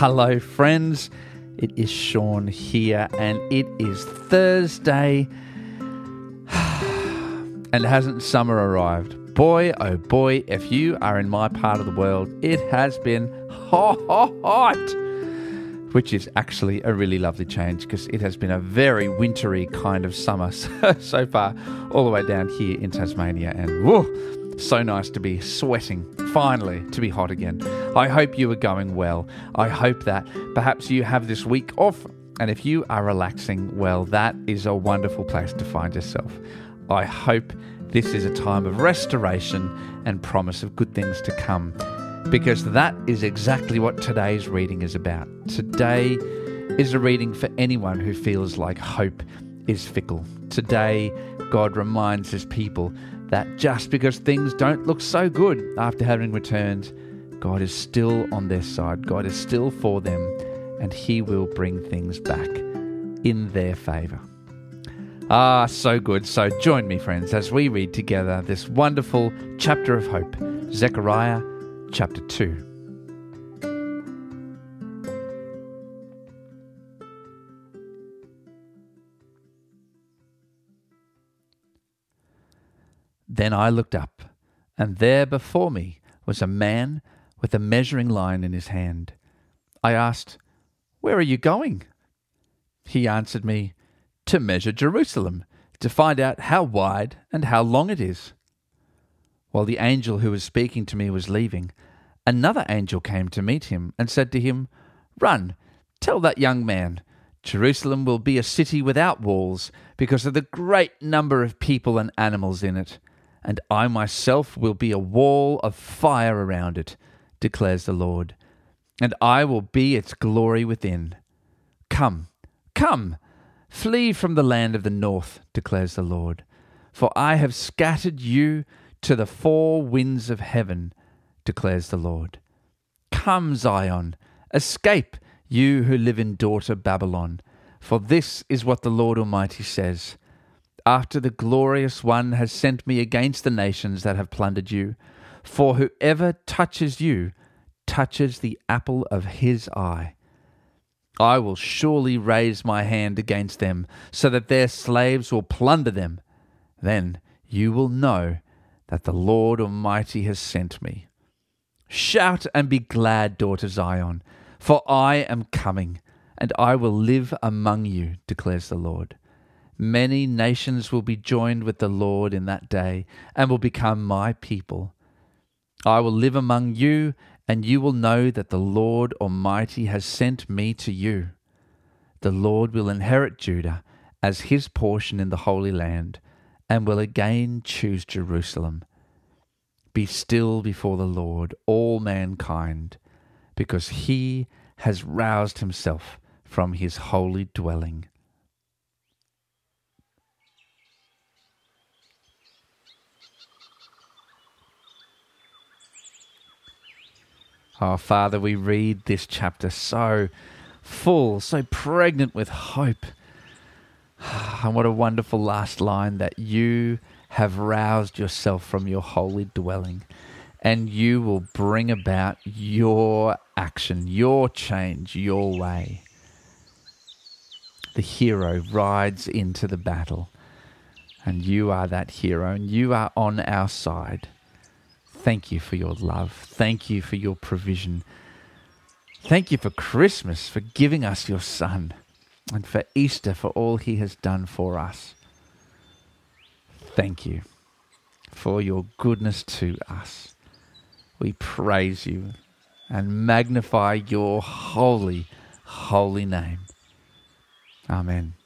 Hello, friends. It is Sean here, and it is Thursday. and hasn't summer arrived? Boy, oh boy, if you are in my part of the world, it has been hot, hot which is actually a really lovely change because it has been a very wintry kind of summer so, so far, all the way down here in Tasmania. And whoa, so nice to be sweating, finally, to be hot again. I hope you are going well. I hope that perhaps you have this week off. And if you are relaxing, well, that is a wonderful place to find yourself. I hope this is a time of restoration and promise of good things to come because that is exactly what today's reading is about. Today is a reading for anyone who feels like hope is fickle. Today, God reminds his people that just because things don't look so good after having returned, God is still on their side, God is still for them, and he will bring things back in their favour. Ah, so good. So join me, friends, as we read together this wonderful chapter of hope, Zechariah chapter 2. Then I looked up, and there before me was a man with a measuring line in his hand. I asked, Where are you going? He answered me, To measure Jerusalem, to find out how wide and how long it is. While the angel who was speaking to me was leaving, another angel came to meet him and said to him, Run, tell that young man, Jerusalem will be a city without walls because of the great number of people and animals in it, and I myself will be a wall of fire around it, declares the Lord, and I will be its glory within. Come, come, flee from the land of the north, declares the Lord, for I have scattered you to the four winds of heaven, declares the Lord. Come, Zion, escape, you who live in daughter Babylon, for this is what the Lord Almighty says. After the glorious one has sent me against the nations that have plundered you, for whoever touches you touches the apple of his eye. I will surely raise my hand against them, so that their slaves will plunder them. Then you will know that the Lord Almighty has sent me. Shout and be glad, daughter Zion, for I am coming, and I will live among you, declares the Lord. Many nations will be joined with the Lord in that day, and will become my people. I will live among you, and you will know that the Lord Almighty has sent me to you. The Lord will inherit Judah as his portion in the Holy Land and will again choose Jerusalem. Be still before the Lord, all mankind, because he has roused himself from his holy dwelling. Oh, Father, we read this chapter so full, so pregnant with hope. And what a wonderful last line that you have roused yourself from your holy dwelling and you will bring about your action, your change, your way. The hero rides into the battle, and you are that hero, and you are on our side. Thank you for your love. Thank you for your provision. Thank you for Christmas, for giving us your Son and for Easter for all he has done for us. Thank you for your goodness to us. We praise you and magnify your holy, holy name. Amen.